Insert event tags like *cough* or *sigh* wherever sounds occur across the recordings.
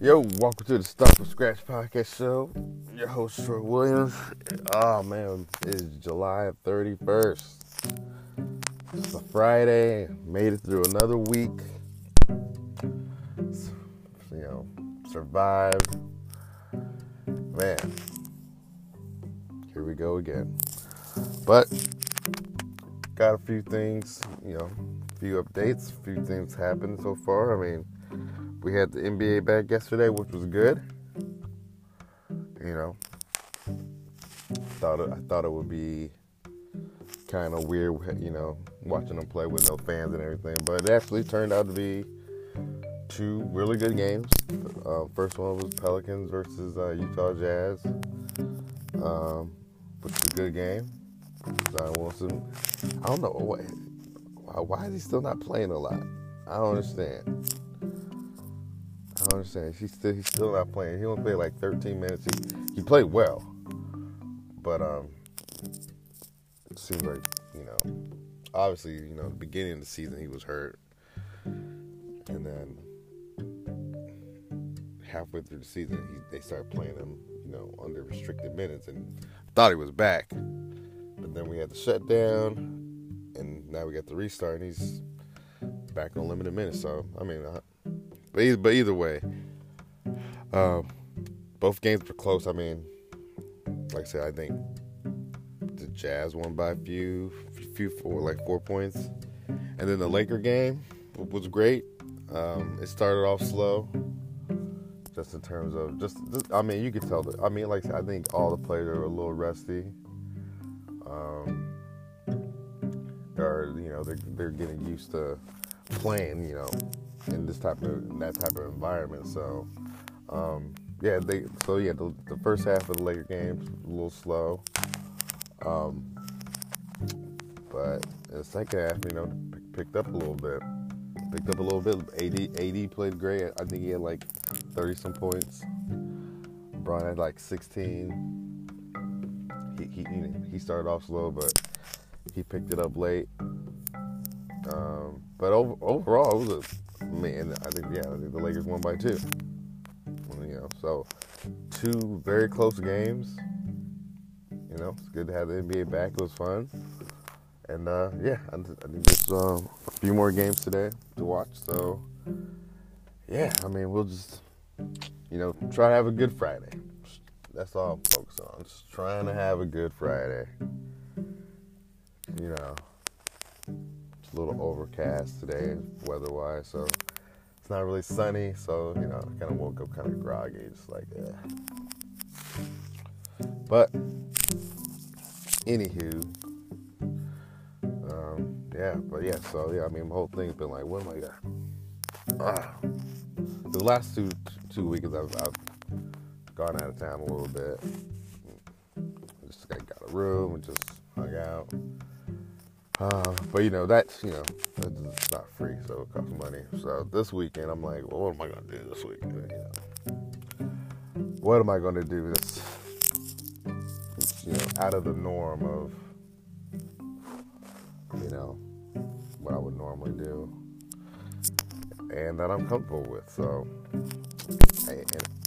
Yo, welcome to the Start from Scratch podcast show. Your host, Troy Williams. Oh man, it's July 31st. It's a Friday. Made it through another week. You know, survived. Man, here we go again. But got a few things, you know, a few updates, a few things happened so far. I mean, we had the NBA back yesterday, which was good. You know, thought it, I thought it would be kind of weird, you know, watching them play with no fans and everything, but it actually turned out to be two really good games. Uh, first one was Pelicans versus uh, Utah Jazz, um, which was a good game. Zion Wilson, I don't know why, why is he still not playing a lot? I don't understand. I don't understand. He's still he's still not playing. He only played like 13 minutes. He he played well, but um, it seems like you know, obviously you know, the beginning of the season he was hurt, and then halfway through the season he, they started playing him you know under restricted minutes and thought he was back, but then we had the shutdown, and now we got the restart and he's back on limited minutes. So I mean. I, but either, but either way, um, both games were close. I mean, like I said, I think the Jazz won by a few, few four, like four points, and then the Laker game was great. Um, it started off slow, just in terms of just, just, I mean, you could tell that. I mean, like I think all the players are a little rusty. Um, they're, you know, they're they're getting used to playing, you know, in this type of in that type of environment. So, um, yeah, they so yeah, the, the, first half of the Laker games a little slow, um, but the second half, you know, picked up a little bit. Picked up a little bit. AD AD played great. I think he had like thirty some points. Bron had like sixteen. He he he started off slow, but he picked it up late. Um, but over, overall, it was a man, I think yeah, I think the Lakers won by two. You know, so two very close games. You know, it's good to have the NBA back. It was fun, and uh, yeah, I, I think there's um, a few more games today to watch. So yeah, I mean, we'll just you know try to have a good Friday. That's all I'm focused on. Just trying to have a good Friday. You know a little overcast today, weather-wise, so it's not really sunny. So you know, I kind of woke up kind of groggy, just like yeah. But anywho, um, yeah, but yeah, so yeah, I mean, the whole thing's been like, what am I gonna? Ah. *sighs* The last two two weeks, I've, I've gone out of town a little bit. Just got, got a room and just hung out. Uh, but you know that's you know it's not free, so it costs money. So this weekend, I'm like, well, what am I gonna do this weekend? You know, what am I gonna do? That's you know out of the norm of you know what I would normally do, and that I'm comfortable with. So, I,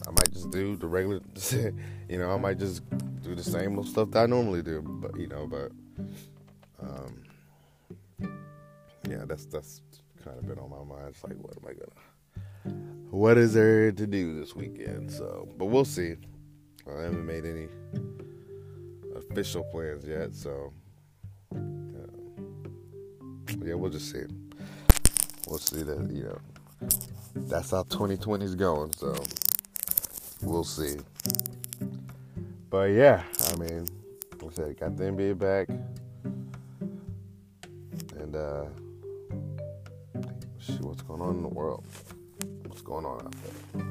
I might just do the regular. *laughs* you know, I might just do the same little stuff that I normally do. But you know, but. Um, yeah, that's that's kind of been on my mind. It's like, what am I gonna? What is there to do this weekend? So, but we'll see. I haven't made any official plans yet, so yeah, we'll just see. We'll see that you know that's how 2020 is going. So we'll see. But yeah, I mean, like I said, got the NBA back, and uh, see what's going on in the world. What's going on out there?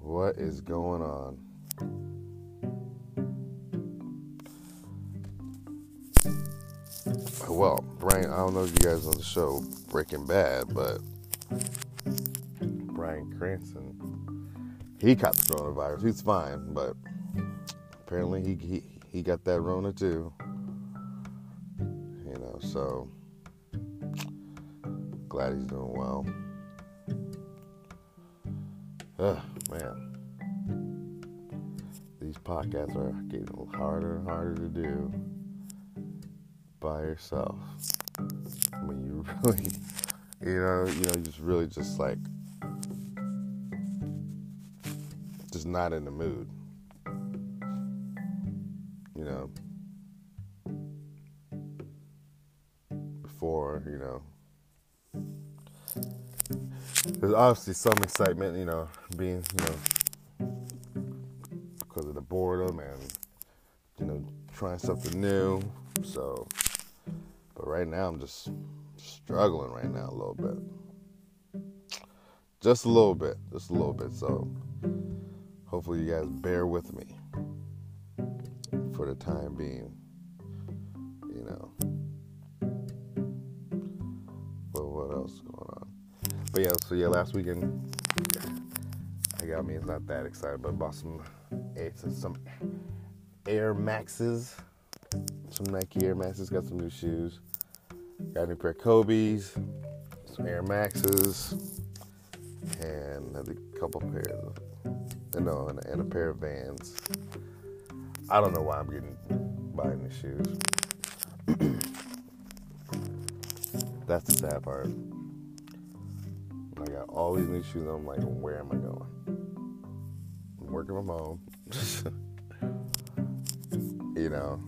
What is going on? Well, Bryan, I don't know if you guys know the show Breaking Bad, but Bryan Cranston, he caught the coronavirus. He's fine, but apparently he he, he got that Rona too. You know, so glad he's doing well. Oh man, these podcasts are getting harder and harder to do by yourself. When you *laughs* really, you know, you know, just really just like, just not in the mood. You know, obviously some excitement, you know, being, you know, because of the boredom and, you know, trying something new. So, but right now I'm just struggling right now a little bit. Just a little bit, just a little bit. So, hopefully you guys bear with me for the time being. You know. But what else? But yeah, so yeah, last weekend I got me. It's not that excited, but bought some some Air Maxes, some Nike Air Maxes. Got some new shoes. Got a new pair of Kobe's, some Air Maxes, and a couple pairs of, know, and, and a pair of Vans. I don't know why I'm getting buying these shoes. *clears throat* That's the sad part. I got all these new shoes. I'm like, where am I going? I'm working from home. *laughs* you know,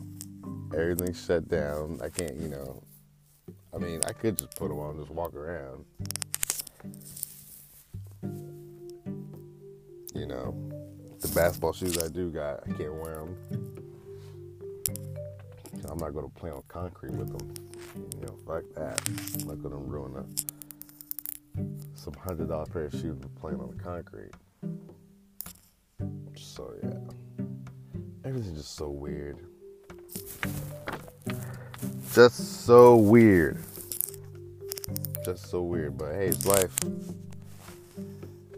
everything's shut down. I can't, you know. I mean, I could just put them on, and just walk around. You know, the basketball shoes I do got, I can't wear them. I'm not gonna play on concrete with them. You know, fuck that. I'm not gonna ruin a, some hundred dollar pair of shoes playing on the concrete. So yeah, everything's just so weird. Just so weird. Just so weird. But hey, it's life.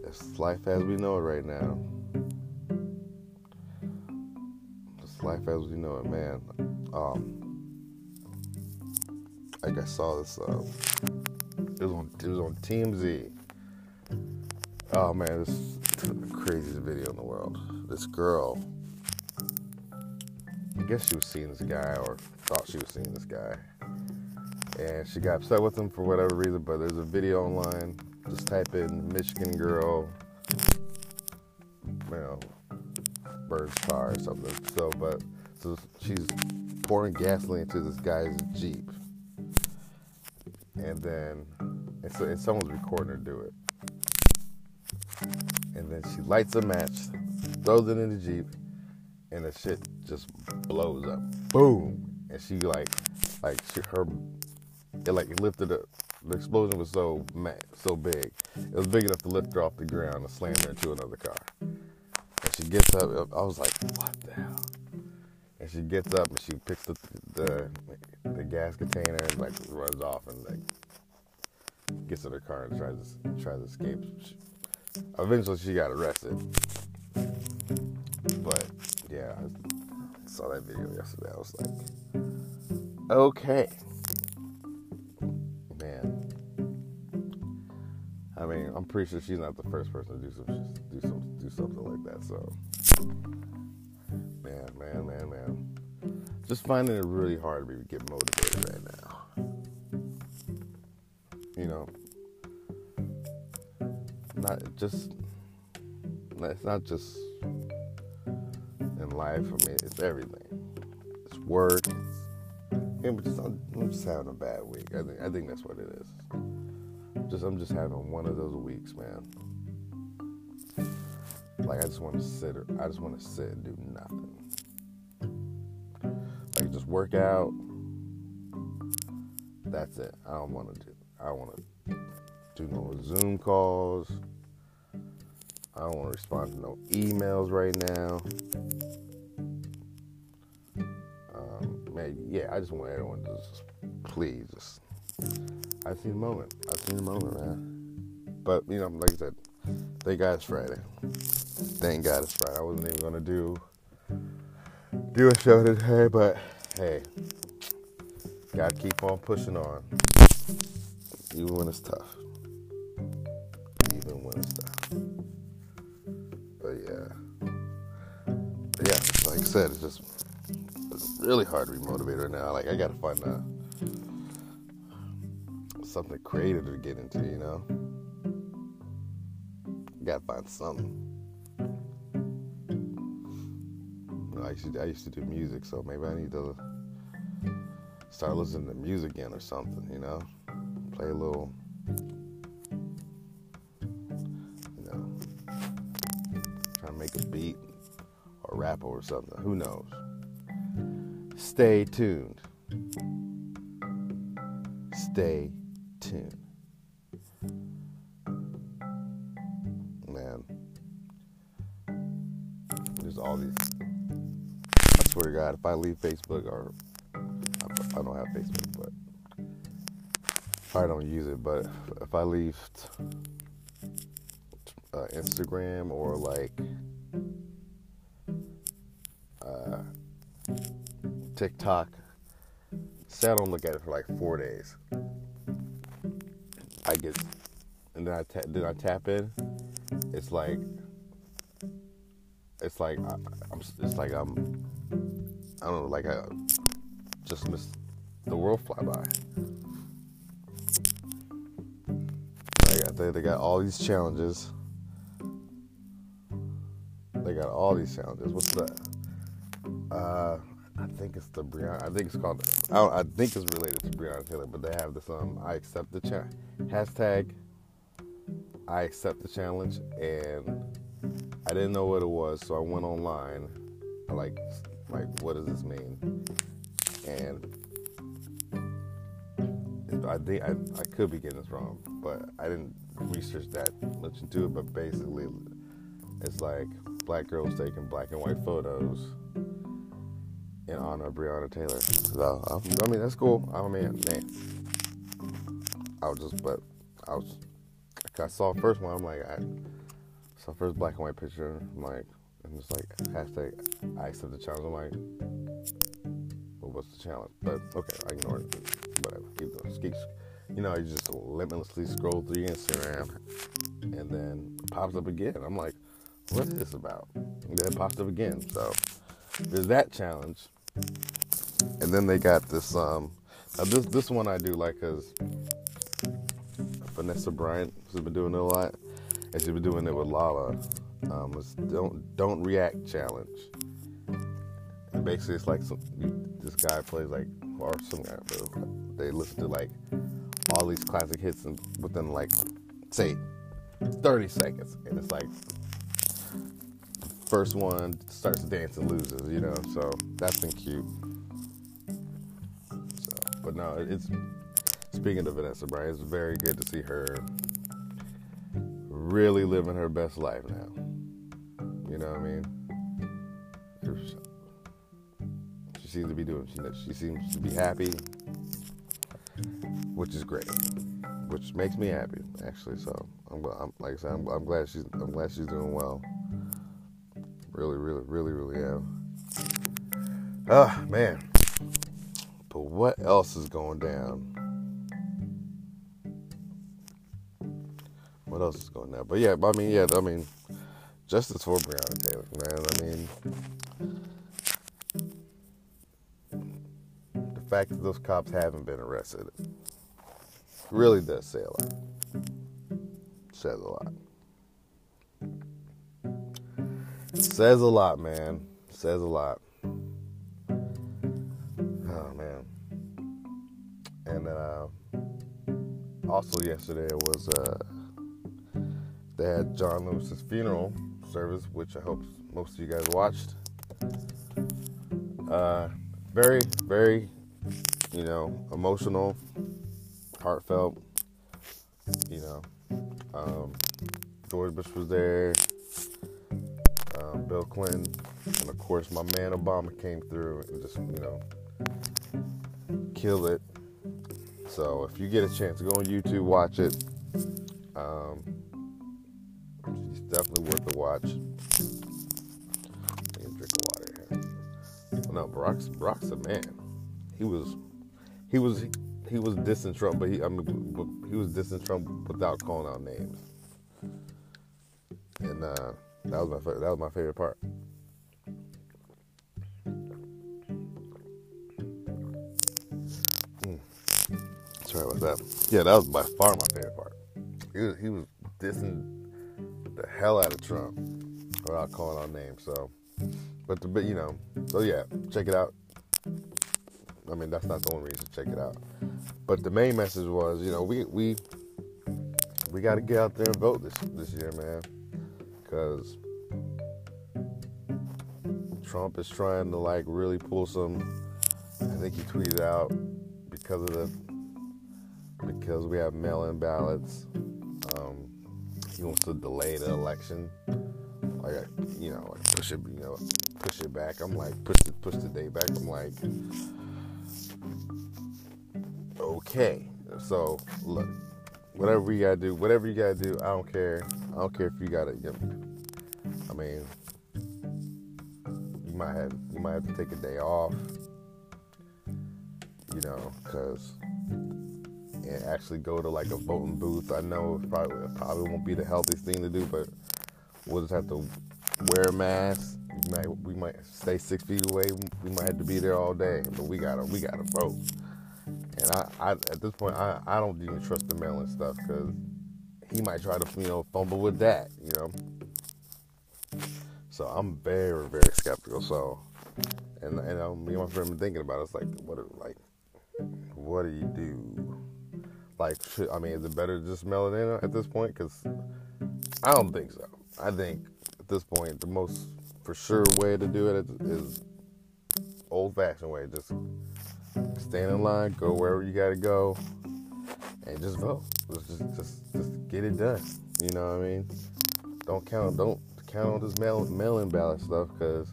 It's life as we know it right now. It's life as we know it, man. Um, like I saw this. Uh, it was on. It was on TMZ. Oh man, this is the craziest video in the world. This girl. I guess she was seeing this guy, or thought she was seeing this guy, and she got upset with him for whatever reason. But there's a video online. Just type in Michigan girl, you know, bird's car or something. So, but so she's pouring gasoline into this guy's Jeep. And then, and, so, and someone's recording her do it. And then she lights a match, throws it in the Jeep, and the shit just blows up. Boom! And she like, like she, her, it like lifted up. The explosion was so so big. It was big enough to lift her off the ground and slam her into another car. And she gets up. I was like, what the hell? And she gets up and she picks the, the gas container and like runs off and like gets in her car and tries to tries to escape. Eventually, she got arrested. But yeah, I saw that video yesterday. I was like, okay, man. I mean, I'm pretty sure she's not the first person to do some do some do something like that. So man, man, man, man. Just finding it really hard to get motivated right now. You know, not just, it's not just in life. I mean, it's everything. It's work. Just, I'm just having a bad week. I think, I think that's what it is. Just, I'm just having one of those weeks, man. Like I just want to sit. I just want to sit and do nothing. Work out. That's it. I don't want to do. I want to do no Zoom calls. I don't want to respond to no emails right now. Um, man, yeah, I just want everyone to just please just. I seen the moment. I seen the moment, man. But you know, like I said, thank God it's Friday. Thank God it's Friday. I wasn't even gonna do do a show today, but hey, gotta keep on pushing on, even when it's tough. Even when it's tough. But yeah, but yeah, like I said, it's just it's really hard to be motivated right now. Like I gotta find a, something creative to get into, you know. Gotta find something. I used, to, I used to do music, so maybe I need to start listening to music again or something, you know. Play a little you know try to make a beat or rap or something. Who knows? Stay tuned. Stay tuned. Man. There's all these. I swear to God, if I leave Facebook or Facebook, but I don't use it. But if I leave uh, Instagram or like uh, TikTok, say I don't look at it for like four days. I get, and then I then I tap in. It's like, it's like I, am It's like I'm. I don't know. Like I just miss the world fly by. They got, all these challenges. They got all these challenges. What's that? Uh, I think it's the Breonna. I think it's called. I, I think it's related to Breonna Taylor, but they have this um. I accept the cha- hashtag. I accept the challenge, and I didn't know what it was, so I went online. Like, like, what does this mean? And I think I, I could be getting this wrong, but I didn't research that much into it. But basically, it's like black girls taking black and white photos in honor of Breonna Taylor. So I mean, that's cool. I mean, man, I was just, but I was, I saw the first one. I'm like, I saw first black and white picture. I'm like, I'm just like hashtag I accept the challenge. I'm like, well, what's the challenge? But okay, I ignore it. Whatever. You know, you just limitlessly scroll through Instagram, and then pops up again. I'm like, what is this about? And then it pops up again. So there's that challenge. And then they got this. Um, this this one I do like because Vanessa Bryant has been doing it a lot, and she's been doing it with Lala. Um, it's don't don't react challenge. And basically, it's like some, this guy plays like or some. They listen to like all these classic hits and within like say 30 seconds, and it's like first one starts dancing loses, you know. So that's been cute. So, but no, it's speaking of Vanessa Bryant, it's very good to see her really living her best life now. You know what I mean? Seems to be doing. She, she seems to be happy, which is great, which makes me happy actually. So I'm, I'm like I said, I'm, I'm glad she's I'm glad she's doing well. Really, really, really, really am. Ah, oh, man. But what else is going down? What else is going down? But yeah, I mean, yeah, I mean, justice for Breonna Taylor, man. I mean, fact that those cops haven't been arrested really does say a lot. Says a lot. Says a lot, man. Says a lot. Oh man. And uh, also yesterday was uh, they had John Lewis's funeral service, which I hope most of you guys watched. Uh, very, very, you know, emotional, heartfelt. You know, um, George Bush was there. Bill Clinton, and of course my man Obama came through and just you know kill it. So if you get a chance, go on YouTube, watch it. Um, it's definitely worth the watch. Me drink water here. no, Barack's Barack's a man he was he was he was dissing Trump, but he I mean he was dissing Trump without calling out names, and uh, that was my that was my favorite part. Mm. Sorry about that. Yeah, that was by far my favorite part. He was, he was dissing the hell out of Trump without calling out names. So, but the but you know, so yeah, check it out. I mean, that's not the only reason to check it out. But the main message was, you know, we we we got to get out there and vote this this year, man, because Trump is trying to like really pull some. I think he tweeted out because of the because we have mail-in ballots. Um, he wants to delay the election, like you know, like push it, you know, push it back. I'm like push the push the day back. I'm like, okay. So look, whatever you gotta do, whatever you gotta do, I don't care. I don't care if you gotta. You know, I mean, you might have you might have to take a day off. You know, because and actually go to like a voting booth. I know it probably it probably won't be the healthiest thing to do, but we'll just have to wear a mask. We might we might stay six feet away. We might have to be there all day, but we gotta we gotta vote. And I, I at this point I, I don't even trust the mail-in stuff because he might try to you know fumble with that, you know. So I'm very very skeptical. So and and um, me and my friend been thinking about it. It's like what like what do you do? Like, should, I mean, is it better to just mail it in at this point? Because I don't think so. I think at this point, the most for sure way to do it is old fashioned way. Just stand in line, go wherever you got to go, and just vote. Just, just, just, just get it done. You know what I mean? Don't count. Don't count on this mail mail-in ballot stuff because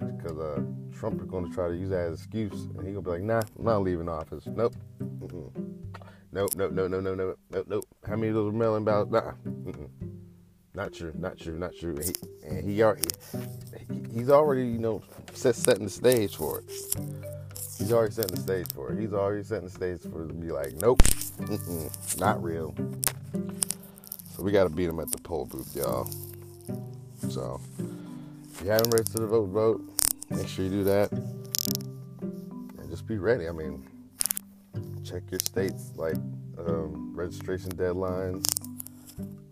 because uh Trump is to try to use that as an excuse, and he gonna be like, nah, I'm not leaving office. Nope. Mm-mm. Nope, nope, no, no, no, no, nope, nope. How many of those were mail-in ballots? Nah. Mm-mm. Not true, not true, not true. He, and he already, he's already, you know, set, setting the stage for it. He's already setting the stage for it. He's already setting the stage for it to be like, nope, not real. So we got to beat him at the poll booth, y'all. So if you haven't registered to vote, vote. Make sure you do that. And just be ready. I mean, check your state's like um, registration deadlines.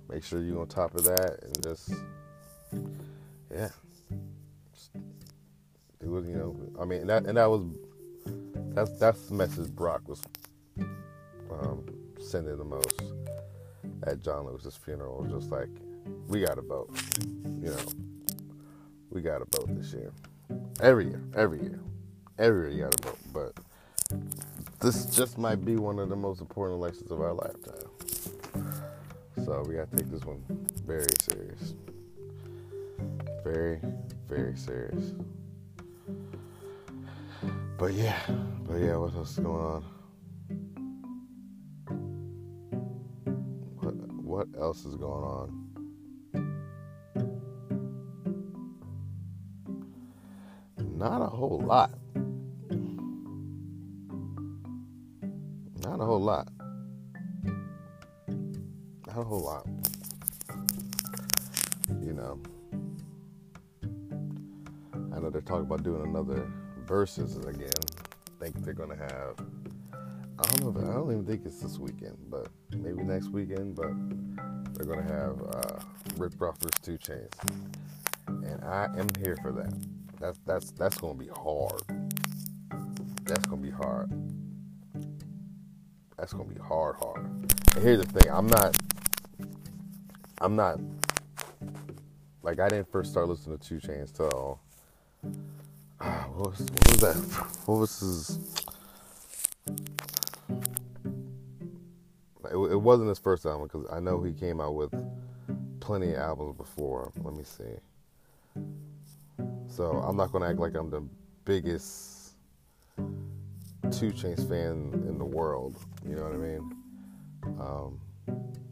Make sure you're on top of that and just yeah. It, you know. I mean that and that was that's that's the message Barack was um, sending the most at John Lewis's funeral. Just like we got a vote. You know. We got a vote this year. Every year, every year, every year you got a vote. But this just might be one of the most important elections of our lifetime. So we gotta take this one very serious. Very, very serious. But yeah, but yeah, what else is going on? What what else is going on? Not a whole lot. Not a whole lot. A whole lot. You know. I know they're talking about doing another Verzuz again. Think they're gonna have I don't know if I don't even think it's this weekend, but maybe next weekend, but they're gonna have uh, Rick Ross's 2 Chainz, And I am here for that. That's that's that's gonna be hard. That's gonna be hard. That's gonna be hard, hard. And here's the thing: I'm not. I'm not. Like I didn't first start listening to 2 Chainz till. Uh, what, was, what was that? What was his? It, it wasn't his first album because I know he came out with plenty of albums before. Let me see. So I'm not gonna act like I'm the biggest 2 Chainz fan in the world. You know what I mean?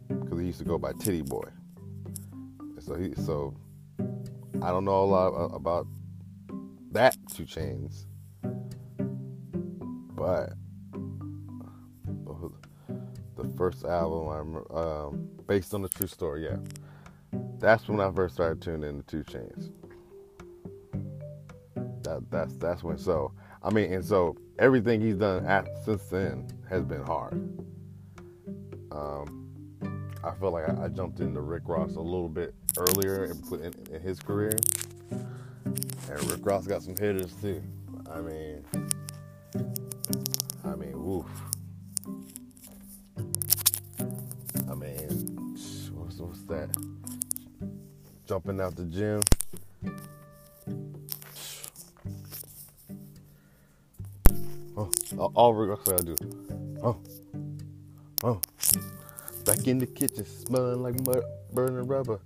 Because he used to go by Titty Boy. So he so I don't know a lot about that 2 Chainz, but the first album I'm um, based on the true story. Yeah, that's when I first started tuning into 2 Chainz. that that's that's when. So I mean, and so everything he's done at, since then has been hard. Um, I feel like I, I, jumped into Rick Ross a little bit earlier in, in, in his career, and Rick Ross got some hitters too. I mean, I mean, woof. I mean, what's, what's that? Jumping out the gym. Oh, all Rick Ross gotta do. Oh. Back in the kitchen, smelling like burning rubber.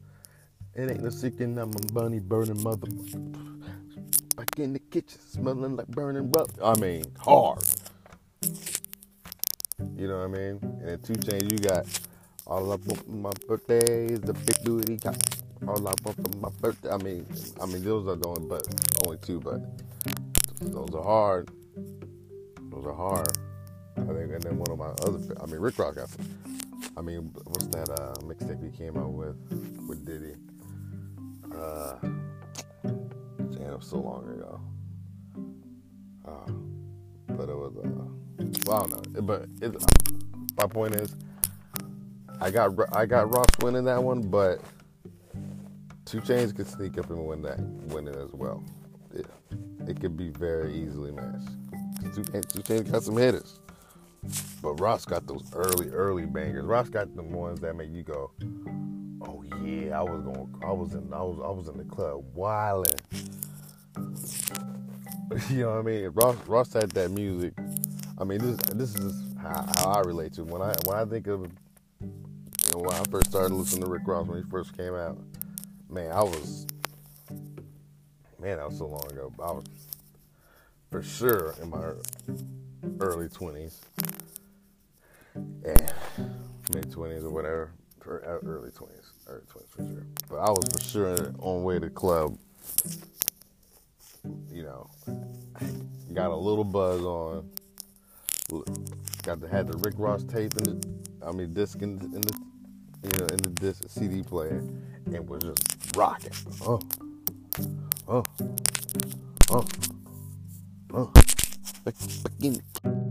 It ain't no secret I'm a bunny burning mother. Back in the kitchen, smelling like burning rubber. I mean, hard. You know what I mean? And then 2 Chainz you got all up on my birthday is the big duty got all up on my birthday. I mean, I mean those are the only, but only two, but those are hard. Those are hard. I think, and then one of my other, I mean, Rick Rock got I mean, what's that uh, mixtape he came out with with Diddy? Uh, damn, so long ago. Uh, but it was, uh, well, I don't know. But it, my point is, I got I got Ross winning that one, but 2 Chainz could sneak up and win that, win it as well. It, it could be very easily matched. Two, two Chainz got some hitters. But Ross got those early, early bangers. Ross got the ones that make you go, "Oh yeah, I was going, I was in, I was, I was in the club wilding." *laughs* you know what I mean? Ross, Ross had that music. I mean, this, this is how, how I relate to when I, when I think of, you know, when I first started listening to Rick Ross when he first came out. Man, I was, man, that was so long ago. I was for sure in my early 20s. Yeah, mid 20s or whatever. Uh, early 20s. Early 20s for sure. But I was for sure on way to club. You know, got a little buzz on. Got the, had the Rick Ross tape in the, I mean, disc in, in the, you know, in the disc CD player, and was just rocking. Oh, oh, oh, oh. Back, back in.